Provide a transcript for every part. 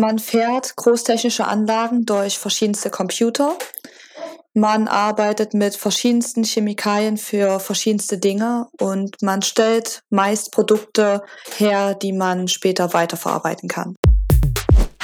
Man fährt großtechnische Anlagen durch verschiedenste Computer. Man arbeitet mit verschiedensten Chemikalien für verschiedenste Dinge und man stellt meist Produkte her, die man später weiterverarbeiten kann.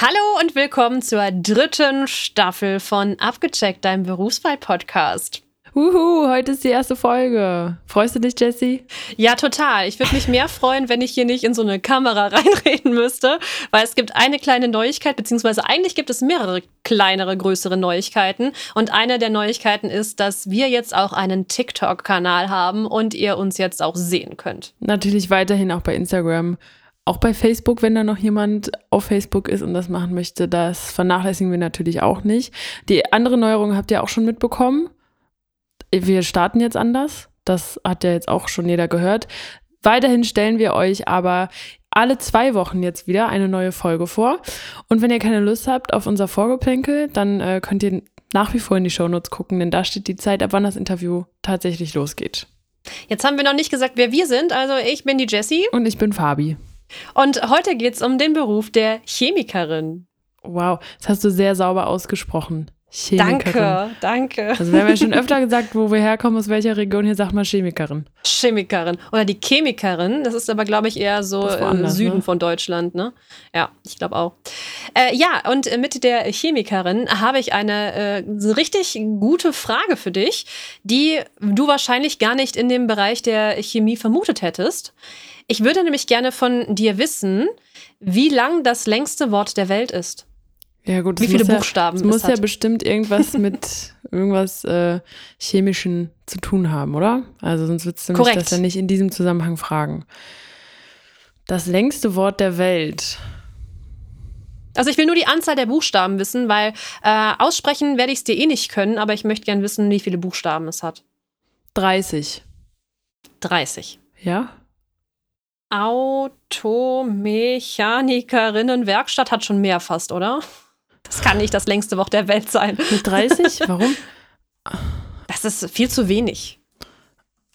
Hallo und willkommen zur dritten Staffel von Abgecheckt, deinem Berufswahl-Podcast. Uhu, heute ist die erste Folge. Freust du dich, Jessie? Ja, total. Ich würde mich mehr freuen, wenn ich hier nicht in so eine Kamera reinreden müsste, weil es gibt eine kleine Neuigkeit, beziehungsweise eigentlich gibt es mehrere kleinere, größere Neuigkeiten. Und eine der Neuigkeiten ist, dass wir jetzt auch einen TikTok-Kanal haben und ihr uns jetzt auch sehen könnt. Natürlich weiterhin auch bei Instagram. Auch bei Facebook, wenn da noch jemand auf Facebook ist und das machen möchte, das vernachlässigen wir natürlich auch nicht. Die andere Neuerung habt ihr auch schon mitbekommen wir starten jetzt anders. Das hat ja jetzt auch schon jeder gehört. Weiterhin stellen wir euch aber alle zwei Wochen jetzt wieder eine neue Folge vor. Und wenn ihr keine Lust habt auf unser Vorgeplänkel, dann äh, könnt ihr nach wie vor in die Shownotes gucken, denn da steht die Zeit, ab wann das Interview tatsächlich losgeht. Jetzt haben wir noch nicht gesagt, wer wir sind. Also ich bin die Jessie. Und ich bin Fabi. Und heute geht es um den Beruf der Chemikerin. Wow, das hast du sehr sauber ausgesprochen. Chemikerin. Danke, danke. Also wir haben ja schon öfter gesagt, wo wir herkommen, aus welcher Region, hier sagt man Chemikerin. Chemikerin. Oder die Chemikerin, das ist aber, glaube ich, eher so im Süden ne? von Deutschland, ne? Ja, ich glaube auch. Äh, ja, und mit der Chemikerin habe ich eine äh, richtig gute Frage für dich, die du wahrscheinlich gar nicht in dem Bereich der Chemie vermutet hättest. Ich würde nämlich gerne von dir wissen, wie lang das längste Wort der Welt ist. Ja, gut. Wie viele Buchstaben? Ja, es muss hat. ja bestimmt irgendwas mit irgendwas äh, Chemischen zu tun haben, oder? Also sonst würdest du mich das ja nicht in diesem Zusammenhang fragen. Das längste Wort der Welt. Also ich will nur die Anzahl der Buchstaben wissen, weil äh, aussprechen werde ich es dir eh nicht können, aber ich möchte gern wissen, wie viele Buchstaben es hat. 30. 30. Ja? Automechanikerinn-Werkstatt hat schon mehr fast, oder? Das kann nicht das längste Wort der Welt sein. Mit 30? Warum? Das ist viel zu wenig.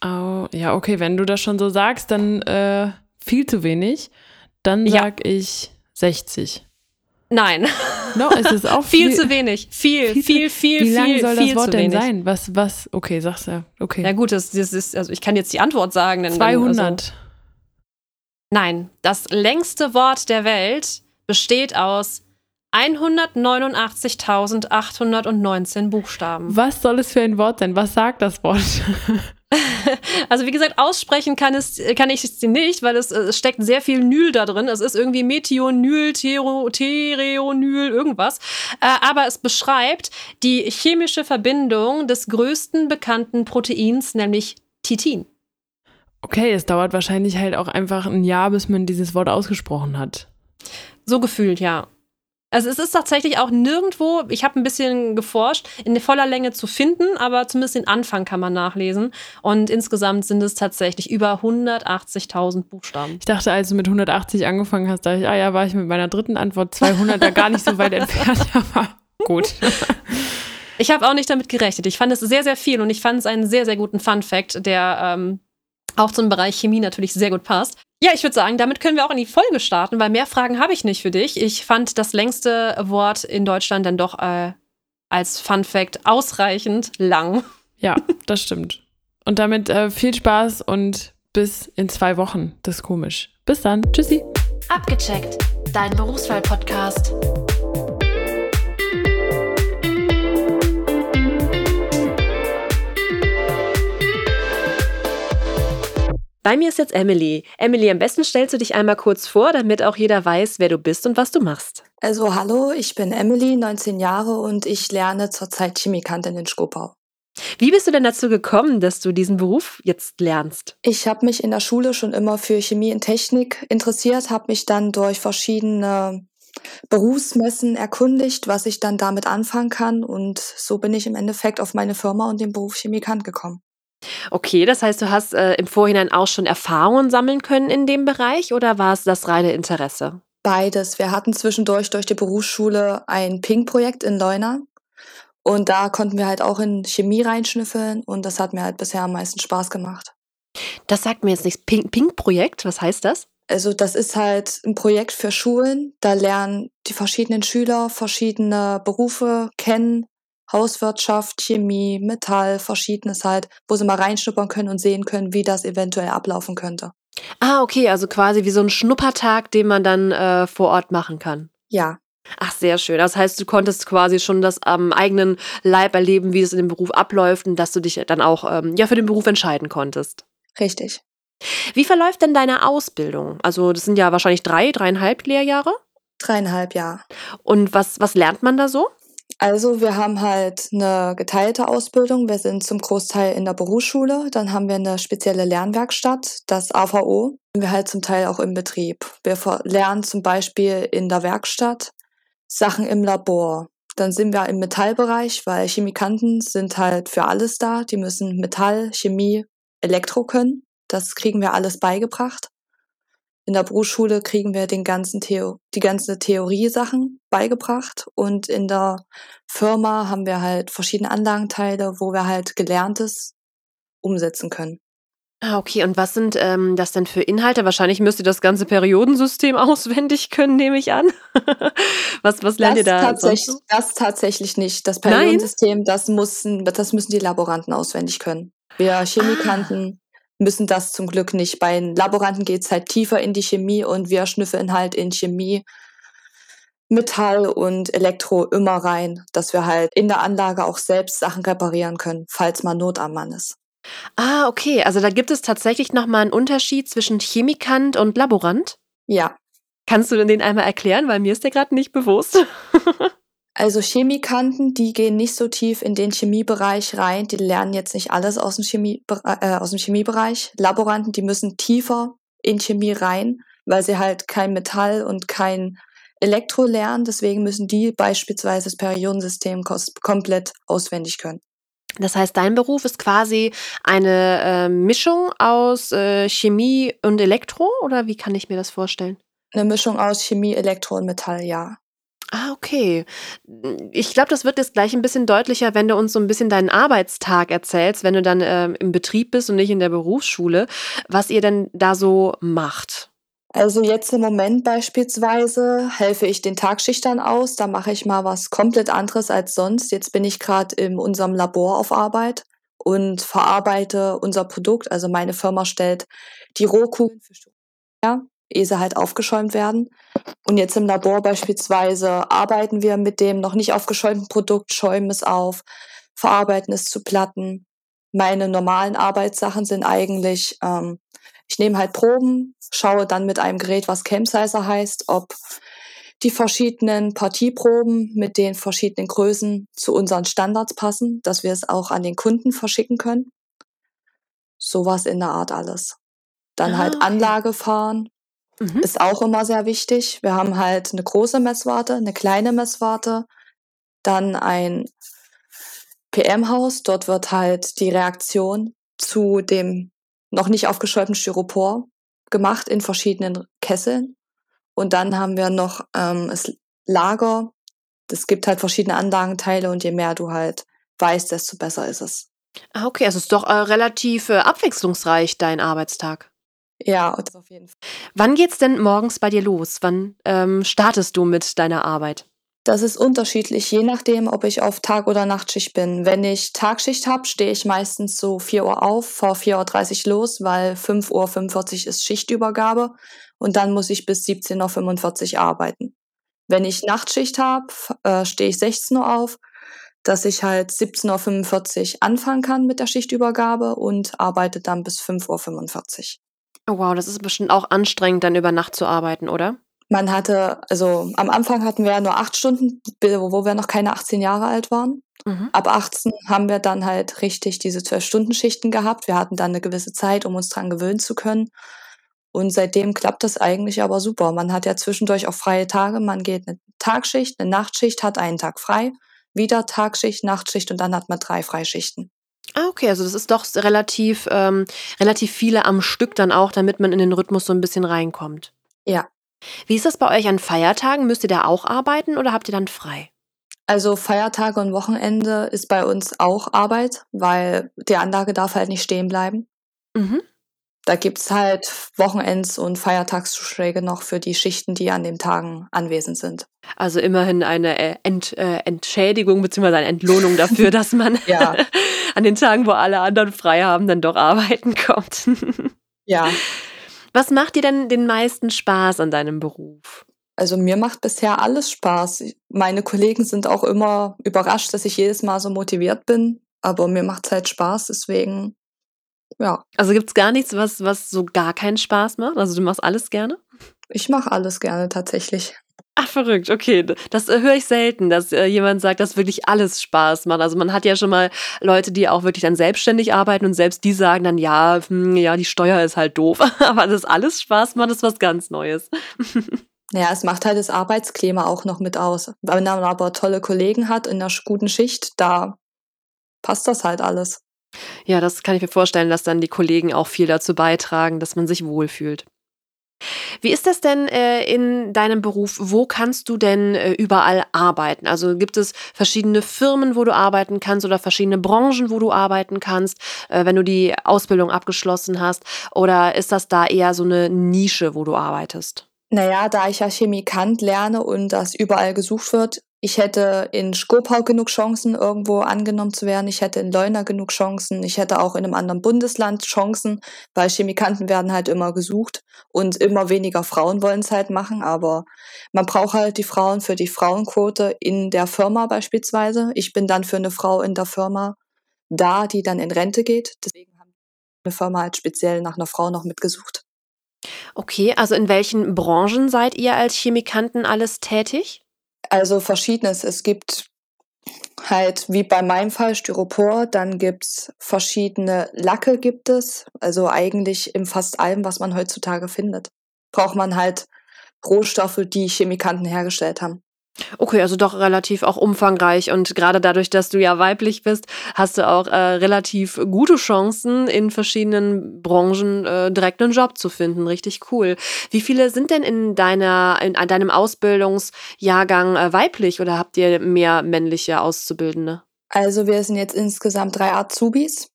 Oh, ja, okay, wenn du das schon so sagst, dann äh, viel zu wenig. Dann sag ja. ich 60. Nein. No, es ist auch viel, viel zu wenig. Viel, viel, viel, viel, Wie lang viel, soll das Wort denn wenig. sein? Was, was, okay, sagst du, okay. Na gut, das, das ist, also ich kann jetzt die Antwort sagen. Denn 200. Dann, also, nein, das längste Wort der Welt besteht aus 189.819 Buchstaben. Was soll es für ein Wort sein? Was sagt das Wort? also wie gesagt, aussprechen kann, es, kann ich es nicht, weil es, es steckt sehr viel Nyl da drin. Es ist irgendwie Methionol, Tero, Tereonyl, irgendwas. Äh, aber es beschreibt die chemische Verbindung des größten bekannten Proteins, nämlich Titin. Okay, es dauert wahrscheinlich halt auch einfach ein Jahr, bis man dieses Wort ausgesprochen hat. So gefühlt, ja. Also es ist tatsächlich auch nirgendwo, ich habe ein bisschen geforscht, in voller Länge zu finden, aber zumindest den Anfang kann man nachlesen. Und insgesamt sind es tatsächlich über 180.000 Buchstaben. Ich dachte, als du mit 180 angefangen hast, dachte ich, ah ja, war ich mit meiner dritten Antwort 200 da gar nicht so weit entfernt, aber gut. Ich habe auch nicht damit gerechnet. Ich fand es sehr, sehr viel und ich fand es einen sehr, sehr guten Fun Fact, der ähm, auch zum Bereich Chemie natürlich sehr gut passt. Ja, ich würde sagen, damit können wir auch in die Folge starten, weil mehr Fragen habe ich nicht für dich. Ich fand das längste Wort in Deutschland dann doch äh, als Fun Fact ausreichend lang. Ja, das stimmt. Und damit äh, viel Spaß und bis in zwei Wochen. Das ist komisch. Bis dann. Tschüssi. Abgecheckt. Dein Berufswahl-Podcast. Bei mir ist jetzt Emily. Emily, am besten stellst du dich einmal kurz vor, damit auch jeder weiß, wer du bist und was du machst. Also hallo, ich bin Emily, 19 Jahre und ich lerne zurzeit Chemikantin in Skopau. Wie bist du denn dazu gekommen, dass du diesen Beruf jetzt lernst? Ich habe mich in der Schule schon immer für Chemie und Technik interessiert, habe mich dann durch verschiedene Berufsmessen erkundigt, was ich dann damit anfangen kann und so bin ich im Endeffekt auf meine Firma und den Beruf Chemikant gekommen. Okay, das heißt, du hast äh, im Vorhinein auch schon Erfahrungen sammeln können in dem Bereich oder war es das reine Interesse? Beides. Wir hatten zwischendurch durch die Berufsschule ein Ping-Projekt in Leuna. Und da konnten wir halt auch in Chemie reinschnüffeln und das hat mir halt bisher am meisten Spaß gemacht. Das sagt mir jetzt nichts. Ping-Projekt, was heißt das? Also das ist halt ein Projekt für Schulen. Da lernen die verschiedenen Schüler verschiedene Berufe kennen. Hauswirtschaft, Chemie, Metall, verschiedenes halt, wo sie mal reinschnuppern können und sehen können, wie das eventuell ablaufen könnte. Ah, okay, also quasi wie so ein Schnuppertag, den man dann äh, vor Ort machen kann. Ja. Ach, sehr schön. Das heißt, du konntest quasi schon das am eigenen Leib erleben, wie es in dem Beruf abläuft und dass du dich dann auch ähm, ja für den Beruf entscheiden konntest. Richtig. Wie verläuft denn deine Ausbildung? Also, das sind ja wahrscheinlich drei, dreieinhalb Lehrjahre. Dreieinhalb Jahre. Und was, was lernt man da so? Also wir haben halt eine geteilte Ausbildung. Wir sind zum Großteil in der Berufsschule. Dann haben wir eine spezielle Lernwerkstatt, das AVO. Wir halt zum Teil auch im Betrieb. Wir lernen zum Beispiel in der Werkstatt Sachen im Labor. Dann sind wir im Metallbereich, weil Chemikanten sind halt für alles da. Die müssen Metall, Chemie, Elektro können. Das kriegen wir alles beigebracht. In der Berufsschule kriegen wir den ganzen Theo die ganze Theorie-Sachen beigebracht und in der Firma haben wir halt verschiedene Anlagenteile, wo wir halt Gelerntes umsetzen können. Ah, okay. Und was sind ähm, das denn für Inhalte? Wahrscheinlich müsst ihr das ganze Periodensystem auswendig können, nehme ich an. was, was lernt das ihr da? Tatsächlich, das tatsächlich nicht. Das Periodensystem, das müssen, das müssen die Laboranten auswendig können. Wir Chemikanten. Müssen das zum Glück nicht. Bei den Laboranten geht's halt tiefer in die Chemie und wir schnüffeln halt in Chemie, Metall und Elektro immer rein, dass wir halt in der Anlage auch selbst Sachen reparieren können, falls mal Not am Mann ist. Ah, okay. Also da gibt es tatsächlich nochmal einen Unterschied zwischen Chemikant und Laborant? Ja. Kannst du den einmal erklären, weil mir ist der gerade nicht bewusst. also Chemikanten, die gehen nicht so tief in den Chemiebereich rein, die lernen jetzt nicht alles aus dem, Chemie, äh, aus dem Chemiebereich. Laboranten, die müssen tiefer in Chemie rein, weil sie halt kein Metall und kein Elektro lernen. Deswegen müssen die beispielsweise das Periodensystem komplett auswendig können. Das heißt, dein Beruf ist quasi eine äh, Mischung aus äh, Chemie und Elektro oder wie kann ich mir das vorstellen? Eine Mischung aus Chemie, Elektro und Metall, ja. Okay. Ich glaube, das wird jetzt gleich ein bisschen deutlicher, wenn du uns so ein bisschen deinen Arbeitstag erzählst, wenn du dann äh, im Betrieb bist und nicht in der Berufsschule, was ihr denn da so macht. Also jetzt im Moment beispielsweise helfe ich den Tagschichtern aus. Da mache ich mal was komplett anderes als sonst. Jetzt bin ich gerade in unserem Labor auf Arbeit und verarbeite unser Produkt. Also meine Firma stellt die Rohkugeln für her, ehe sie halt aufgeschäumt werden. Und jetzt im Labor beispielsweise arbeiten wir mit dem noch nicht aufgeschäumten Produkt, schäumen es auf, verarbeiten es zu Platten. Meine normalen Arbeitssachen sind eigentlich ähm, ich nehme halt Proben, schaue dann mit einem Gerät, was Camsizer heißt, ob die verschiedenen Partieproben mit den verschiedenen Größen zu unseren Standards passen, dass wir es auch an den Kunden verschicken können. Sowas in der Art alles. Dann ah, halt. Anlage fahren, mhm. ist auch immer sehr wichtig. Wir haben halt eine große Messwarte, eine kleine Messwarte, dann ein PM-Haus. Dort wird halt die Reaktion zu dem noch nicht aufgeschäumten Styropor gemacht in verschiedenen Kesseln. Und dann haben wir noch ähm, das Lager. Es gibt halt verschiedene Anlagenteile und je mehr du halt weißt, desto besser ist es. Ah, okay, also es ist doch äh, relativ äh, abwechslungsreich, dein Arbeitstag. Ja, das auf jeden Fall. Wann geht's denn morgens bei dir los? Wann ähm, startest du mit deiner Arbeit? Das ist unterschiedlich, je nachdem, ob ich auf Tag- oder Nachtschicht bin. Wenn ich Tagschicht habe, stehe ich meistens so 4 Uhr auf, fahre 4.30 Uhr los, weil 5.45 Uhr ist Schichtübergabe und dann muss ich bis 17.45 Uhr arbeiten. Wenn ich Nachtschicht habe, äh, stehe ich 16 Uhr auf, dass ich halt 17.45 Uhr anfangen kann mit der Schichtübergabe und arbeite dann bis 5.45 Uhr. Wow, das ist bestimmt auch anstrengend, dann über Nacht zu arbeiten, oder? Man hatte, also am Anfang hatten wir ja nur acht Stunden, wo wir noch keine 18 Jahre alt waren. Mhm. Ab 18 haben wir dann halt richtig diese 12-Stunden-Schichten gehabt. Wir hatten dann eine gewisse Zeit, um uns dran gewöhnen zu können. Und seitdem klappt das eigentlich aber super. Man hat ja zwischendurch auch freie Tage. Man geht eine Tagschicht, eine Nachtschicht, hat einen Tag frei, wieder Tagschicht, Nachtschicht und dann hat man drei Freischichten. Ah, okay, also das ist doch relativ, ähm, relativ viele am Stück dann auch, damit man in den Rhythmus so ein bisschen reinkommt. Ja, wie ist das bei euch an Feiertagen? Müsst ihr da auch arbeiten oder habt ihr dann frei? Also Feiertage und Wochenende ist bei uns auch Arbeit, weil die Anlage darf halt nicht stehen bleiben. Mhm. Da gibt's halt Wochenends- und Feiertagszuschläge noch für die Schichten, die an den Tagen anwesend sind. Also immerhin eine äh, Ent, äh, Entschädigung bzw. eine Entlohnung dafür, dass man ja. an den Tagen, wo alle anderen frei haben, dann doch arbeiten kommt. ja. Was macht dir denn den meisten Spaß an deinem Beruf? Also mir macht bisher alles Spaß. Meine Kollegen sind auch immer überrascht, dass ich jedes Mal so motiviert bin. Aber mir macht es halt Spaß, deswegen ja. Also gibt es gar nichts, was, was so gar keinen Spaß macht? Also du machst alles gerne? Ich mache alles gerne tatsächlich. Ach, verrückt, okay. Das äh, höre ich selten, dass äh, jemand sagt, dass wirklich alles Spaß macht. Also man hat ja schon mal Leute, die auch wirklich dann selbstständig arbeiten und selbst die sagen dann, ja, hm, ja, die Steuer ist halt doof. Aber das alles Spaß macht, ist was ganz Neues. Ja, es macht halt das Arbeitsklima auch noch mit aus. Wenn man aber tolle Kollegen hat in einer guten Schicht, da passt das halt alles. Ja, das kann ich mir vorstellen, dass dann die Kollegen auch viel dazu beitragen, dass man sich wohlfühlt. Wie ist das denn äh, in deinem Beruf? Wo kannst du denn äh, überall arbeiten? Also gibt es verschiedene Firmen, wo du arbeiten kannst oder verschiedene Branchen, wo du arbeiten kannst, äh, wenn du die Ausbildung abgeschlossen hast? Oder ist das da eher so eine Nische, wo du arbeitest? Naja, da ich ja Chemikant lerne und das überall gesucht wird, ich hätte in Skopau genug Chancen, irgendwo angenommen zu werden. Ich hätte in Leuna genug Chancen. Ich hätte auch in einem anderen Bundesland Chancen, weil Chemikanten werden halt immer gesucht und immer weniger Frauen wollen es halt machen. Aber man braucht halt die Frauen für die Frauenquote in der Firma beispielsweise. Ich bin dann für eine Frau in der Firma da, die dann in Rente geht. Deswegen haben eine Firma halt speziell nach einer Frau noch mitgesucht. Okay, also in welchen Branchen seid ihr als Chemikanten alles tätig? Also verschiedenes. Es gibt halt wie bei meinem Fall Styropor, dann gibt's verschiedene Lacke gibt es, also eigentlich in fast allem, was man heutzutage findet. Braucht man halt Rohstoffe, die Chemikanten hergestellt haben. Okay, also doch relativ auch umfangreich und gerade dadurch, dass du ja weiblich bist, hast du auch äh, relativ gute Chancen, in verschiedenen Branchen äh, direkt einen Job zu finden. Richtig cool. Wie viele sind denn in deiner, in, in deinem Ausbildungsjahrgang äh, weiblich oder habt ihr mehr männliche Auszubildende? Also wir sind jetzt insgesamt drei Azubis.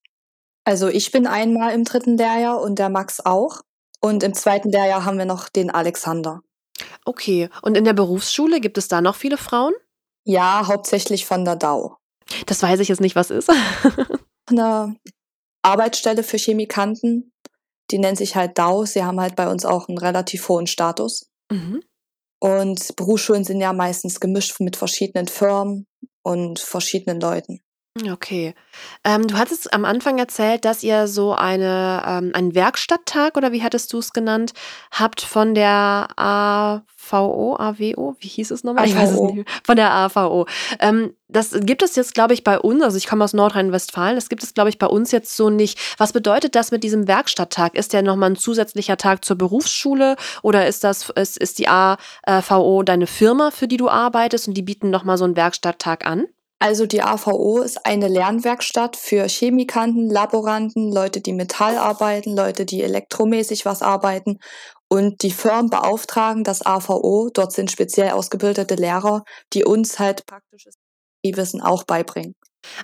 Also ich bin einmal im dritten Lehrjahr und der Max auch. Und im zweiten Lehrjahr haben wir noch den Alexander. Okay. Und in der Berufsschule gibt es da noch viele Frauen? Ja, hauptsächlich von der DAO. Das weiß ich jetzt nicht, was ist. Eine Arbeitsstelle für Chemikanten, die nennt sich halt DAO. Sie haben halt bei uns auch einen relativ hohen Status. Mhm. Und Berufsschulen sind ja meistens gemischt mit verschiedenen Firmen und verschiedenen Leuten. Okay. Ähm, du hattest am Anfang erzählt, dass ihr so eine, ähm, einen Werkstatttag oder wie hattest du es genannt, habt von der AVO, AWO, wie hieß es nochmal? Ich weiß es nicht. Von der AVO. Ähm, das gibt es jetzt, glaube ich, bei uns, also ich komme aus Nordrhein-Westfalen, das gibt es, glaube ich, bei uns jetzt so nicht. Was bedeutet das mit diesem Werkstatttag? Ist der nochmal ein zusätzlicher Tag zur Berufsschule oder ist das, ist, ist die AVO deine Firma, für die du arbeitest und die bieten nochmal so einen Werkstatttag an? Also die AVO ist eine Lernwerkstatt für Chemikanten, Laboranten, Leute, die Metall arbeiten, Leute, die elektromäßig was arbeiten. Und die Firmen beauftragen das AVO. Dort sind speziell ausgebildete Lehrer, die uns halt praktisches Wissen auch beibringen.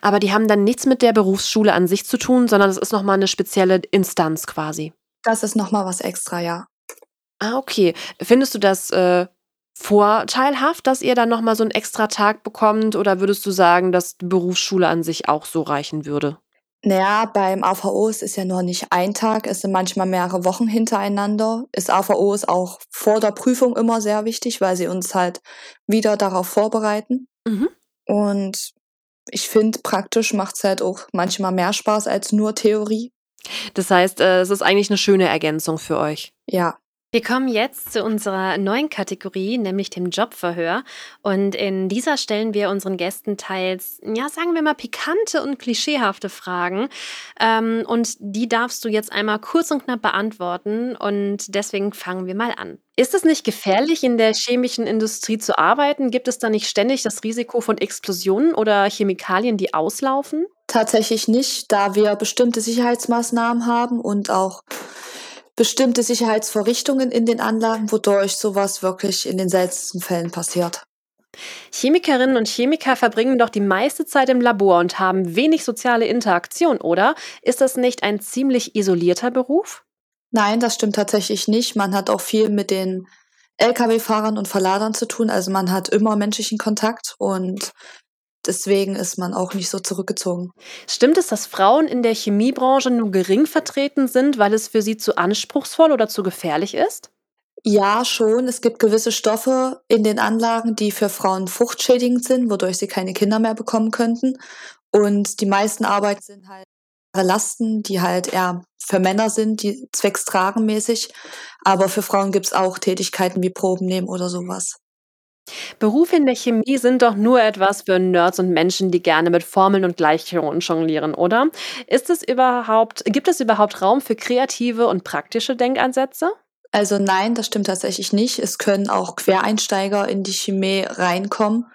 Aber die haben dann nichts mit der Berufsschule an sich zu tun, sondern es ist nochmal eine spezielle Instanz quasi. Das ist nochmal was extra, ja. Ah, okay. Findest du das äh, vorteilhaft, dass ihr dann nochmal so einen extra Tag bekommt? Oder würdest du sagen, dass die Berufsschule an sich auch so reichen würde? Naja, beim AVO ist es ja nur nicht ein Tag, es sind manchmal mehrere Wochen hintereinander. Das AVO ist auch vor der Prüfung immer sehr wichtig, weil sie uns halt wieder darauf vorbereiten. Mhm. Und ich finde, praktisch macht es halt auch manchmal mehr Spaß als nur Theorie. Das heißt, äh, es ist eigentlich eine schöne Ergänzung für euch. Ja, wir kommen jetzt zu unserer neuen Kategorie, nämlich dem Jobverhör. Und in dieser stellen wir unseren Gästen teils, ja, sagen wir mal, pikante und klischeehafte Fragen. Ähm, und die darfst du jetzt einmal kurz und knapp beantworten. Und deswegen fangen wir mal an. Ist es nicht gefährlich, in der chemischen Industrie zu arbeiten? Gibt es da nicht ständig das Risiko von Explosionen oder Chemikalien, die auslaufen? Tatsächlich nicht, da wir bestimmte Sicherheitsmaßnahmen haben und auch bestimmte Sicherheitsvorrichtungen in den Anlagen, wodurch sowas wirklich in den seltensten Fällen passiert. Chemikerinnen und Chemiker verbringen doch die meiste Zeit im Labor und haben wenig soziale Interaktion, oder? Ist das nicht ein ziemlich isolierter Beruf? Nein, das stimmt tatsächlich nicht. Man hat auch viel mit den Lkw-Fahrern und Verladern zu tun. Also man hat immer menschlichen Kontakt und deswegen ist man auch nicht so zurückgezogen. Stimmt es, dass Frauen in der Chemiebranche nur gering vertreten sind, weil es für sie zu anspruchsvoll oder zu gefährlich ist? Ja, schon. Es gibt gewisse Stoffe in den Anlagen, die für Frauen fruchtschädigend sind, wodurch sie keine Kinder mehr bekommen könnten. Und die meisten Arbeiten sind halt Lasten, die halt eher für Männer sind, die zweckstragenmäßig. Aber für Frauen gibt's auch Tätigkeiten wie Proben nehmen oder sowas. Berufe in der Chemie sind doch nur etwas für Nerds und Menschen, die gerne mit Formeln und Gleichungen jonglieren, oder? Ist es überhaupt, gibt es überhaupt Raum für kreative und praktische Denkansätze? Also nein, das stimmt tatsächlich nicht. Es können auch Quereinsteiger in die Chemie reinkommen.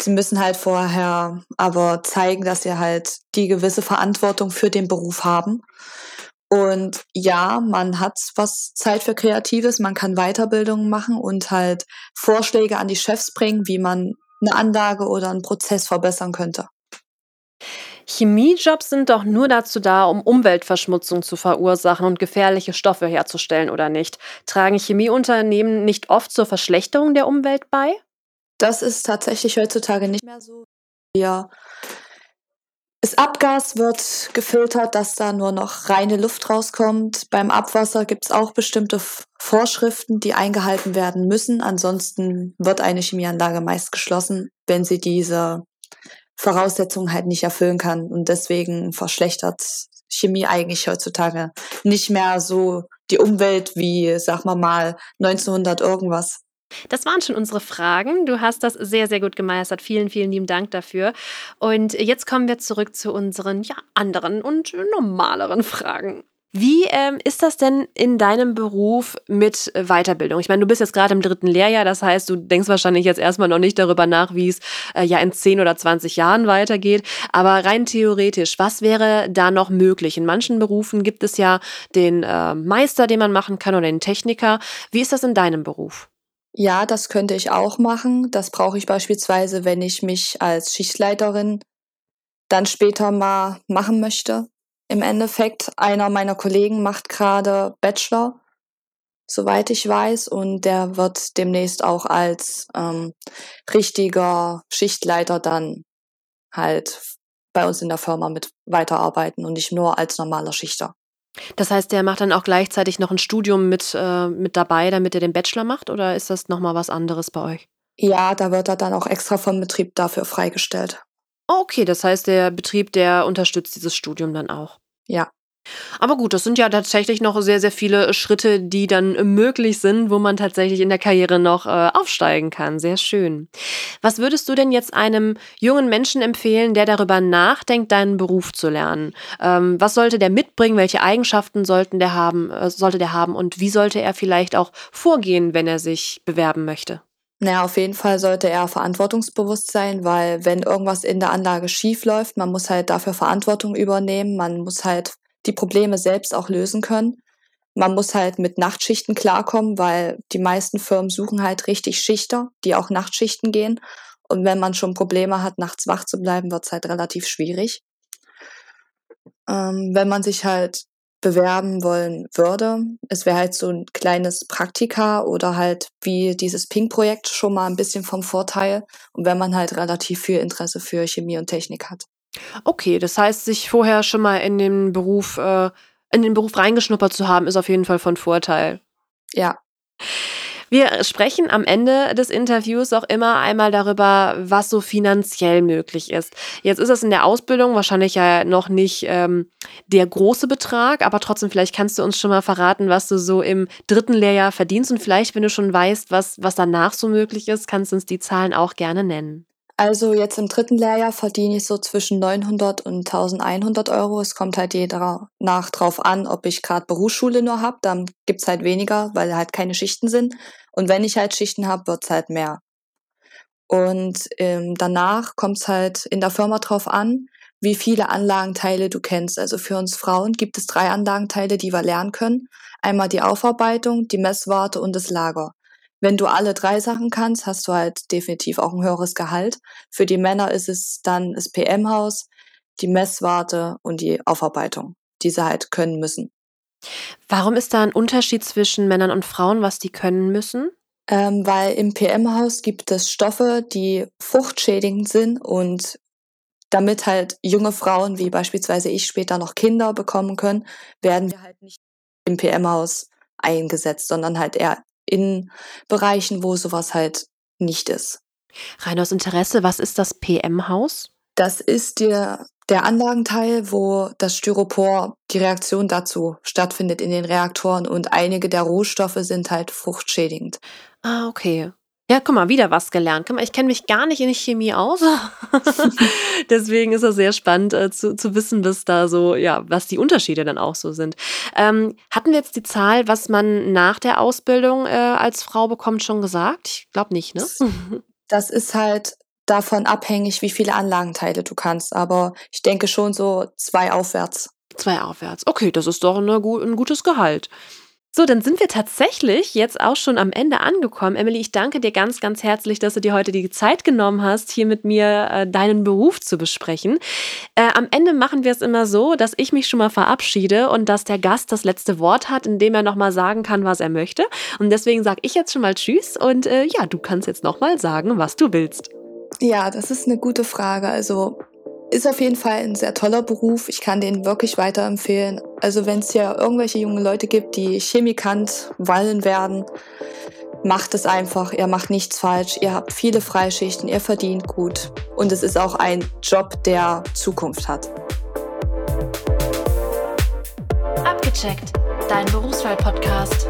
Sie müssen halt vorher aber zeigen, dass sie halt die gewisse Verantwortung für den Beruf haben. Und ja, man hat was Zeit für Kreatives, man kann Weiterbildungen machen und halt Vorschläge an die Chefs bringen, wie man eine Anlage oder einen Prozess verbessern könnte. Chemiejobs sind doch nur dazu da, um Umweltverschmutzung zu verursachen und gefährliche Stoffe herzustellen, oder nicht? Tragen Chemieunternehmen nicht oft zur Verschlechterung der Umwelt bei? Das ist tatsächlich heutzutage nicht mehr so. Ja, das Abgas wird gefiltert, dass da nur noch reine Luft rauskommt. Beim Abwasser gibt es auch bestimmte Vorschriften, die eingehalten werden müssen. Ansonsten wird eine Chemieanlage meist geschlossen, wenn sie diese Voraussetzungen halt nicht erfüllen kann. Und deswegen verschlechtert Chemie eigentlich heutzutage nicht mehr so die Umwelt wie, sag mal mal, 1900 irgendwas. Das waren schon unsere Fragen. Du hast das sehr, sehr gut gemeistert. Vielen, vielen lieben Dank dafür. Und jetzt kommen wir zurück zu unseren ja, anderen und normaleren Fragen. Wie ähm, ist das denn in deinem Beruf mit Weiterbildung? Ich meine, du bist jetzt gerade im dritten Lehrjahr, das heißt, du denkst wahrscheinlich jetzt erstmal noch nicht darüber nach, wie es äh, ja in 10 oder 20 Jahren weitergeht. Aber rein theoretisch, was wäre da noch möglich? In manchen Berufen gibt es ja den äh, Meister, den man machen kann oder den Techniker. Wie ist das in deinem Beruf? Ja, das könnte ich auch machen. Das brauche ich beispielsweise, wenn ich mich als Schichtleiterin dann später mal machen möchte. Im Endeffekt, einer meiner Kollegen macht gerade Bachelor, soweit ich weiß, und der wird demnächst auch als ähm, richtiger Schichtleiter dann halt bei uns in der Firma mit weiterarbeiten und nicht nur als normaler Schichter. Das heißt, der macht dann auch gleichzeitig noch ein Studium mit, äh, mit dabei, damit er den Bachelor macht, oder ist das nochmal was anderes bei euch? Ja, da wird er dann auch extra vom Betrieb dafür freigestellt. Okay, das heißt, der Betrieb, der unterstützt dieses Studium dann auch. Ja. Aber gut, das sind ja tatsächlich noch sehr, sehr viele Schritte, die dann möglich sind, wo man tatsächlich in der Karriere noch äh, aufsteigen kann. Sehr schön. Was würdest du denn jetzt einem jungen Menschen empfehlen, der darüber nachdenkt, deinen Beruf zu lernen? Ähm, was sollte der mitbringen? Welche Eigenschaften sollten der haben, äh, sollte der haben? Und wie sollte er vielleicht auch vorgehen, wenn er sich bewerben möchte? Naja, auf jeden Fall sollte er verantwortungsbewusst sein, weil wenn irgendwas in der Anlage schief läuft, man muss halt dafür Verantwortung übernehmen, man muss halt die Probleme selbst auch lösen können. Man muss halt mit Nachtschichten klarkommen, weil die meisten Firmen suchen halt richtig Schichter, die auch Nachtschichten gehen. Und wenn man schon Probleme hat, nachts wach zu bleiben, wird es halt relativ schwierig. Ähm, wenn man sich halt bewerben wollen würde, es wäre halt so ein kleines Praktika oder halt wie dieses Pink-Projekt schon mal ein bisschen vom Vorteil. Und wenn man halt relativ viel Interesse für Chemie und Technik hat. Okay, das heißt, sich vorher schon mal in den Beruf, äh, in den Beruf reingeschnuppert zu haben, ist auf jeden Fall von Vorteil. Ja. Wir sprechen am Ende des Interviews auch immer einmal darüber, was so finanziell möglich ist. Jetzt ist es in der Ausbildung wahrscheinlich ja noch nicht ähm, der große Betrag, aber trotzdem, vielleicht kannst du uns schon mal verraten, was du so im dritten Lehrjahr verdienst und vielleicht, wenn du schon weißt, was, was danach so möglich ist, kannst du uns die Zahlen auch gerne nennen. Also jetzt im dritten Lehrjahr verdiene ich so zwischen 900 und 1100 Euro. Es kommt halt jeder nach drauf an, ob ich gerade Berufsschule nur habe. Dann gibt's halt weniger, weil halt keine Schichten sind. Und wenn ich halt Schichten habe, wird's halt mehr. Und ähm, danach kommt's halt in der Firma drauf an, wie viele Anlagenteile du kennst. Also für uns Frauen gibt es drei Anlagenteile, die wir lernen können. Einmal die Aufarbeitung, die Messwarte und das Lager. Wenn du alle drei Sachen kannst, hast du halt definitiv auch ein höheres Gehalt. Für die Männer ist es dann das PM-Haus, die Messwarte und die Aufarbeitung, die sie halt können müssen. Warum ist da ein Unterschied zwischen Männern und Frauen, was die können müssen? Ähm, weil im PM-Haus gibt es Stoffe, die fruchtschädigend sind und damit halt junge Frauen, wie beispielsweise ich, später noch Kinder bekommen können, werden wir halt nicht im PM-Haus eingesetzt, sondern halt eher in Bereichen, wo sowas halt nicht ist. Rein aus Interesse, was ist das PM-Haus? Das ist der, der Anlagenteil, wo das Styropor, die Reaktion dazu stattfindet in den Reaktoren und einige der Rohstoffe sind halt fruchtschädigend. Ah, okay. Ja, guck mal, wieder was gelernt. Guck mal, ich kenne mich gar nicht in die Chemie aus. Deswegen ist es sehr spannend äh, zu, zu wissen, was da so, ja, was die Unterschiede dann auch so sind. Ähm, hatten wir jetzt die Zahl, was man nach der Ausbildung äh, als Frau bekommt, schon gesagt? Ich glaube nicht, ne? Das ist halt davon abhängig, wie viele Anlagenteile du kannst. Aber ich denke schon so zwei aufwärts. Zwei aufwärts. Okay, das ist doch eine, ein gutes Gehalt. So, dann sind wir tatsächlich jetzt auch schon am Ende angekommen. Emily, ich danke dir ganz, ganz herzlich, dass du dir heute die Zeit genommen hast, hier mit mir äh, deinen Beruf zu besprechen. Äh, am Ende machen wir es immer so, dass ich mich schon mal verabschiede und dass der Gast das letzte Wort hat, indem er nochmal sagen kann, was er möchte. Und deswegen sage ich jetzt schon mal Tschüss und äh, ja, du kannst jetzt nochmal sagen, was du willst. Ja, das ist eine gute Frage. Also ist auf jeden Fall ein sehr toller Beruf. Ich kann den wirklich weiterempfehlen. Also wenn es hier irgendwelche junge Leute gibt, die Chemikant wollen werden, macht es einfach. Ihr macht nichts falsch. Ihr habt viele Freischichten. Ihr verdient gut. Und es ist auch ein Job, der Zukunft hat. Abgecheckt. Dein Berufswahl-Podcast.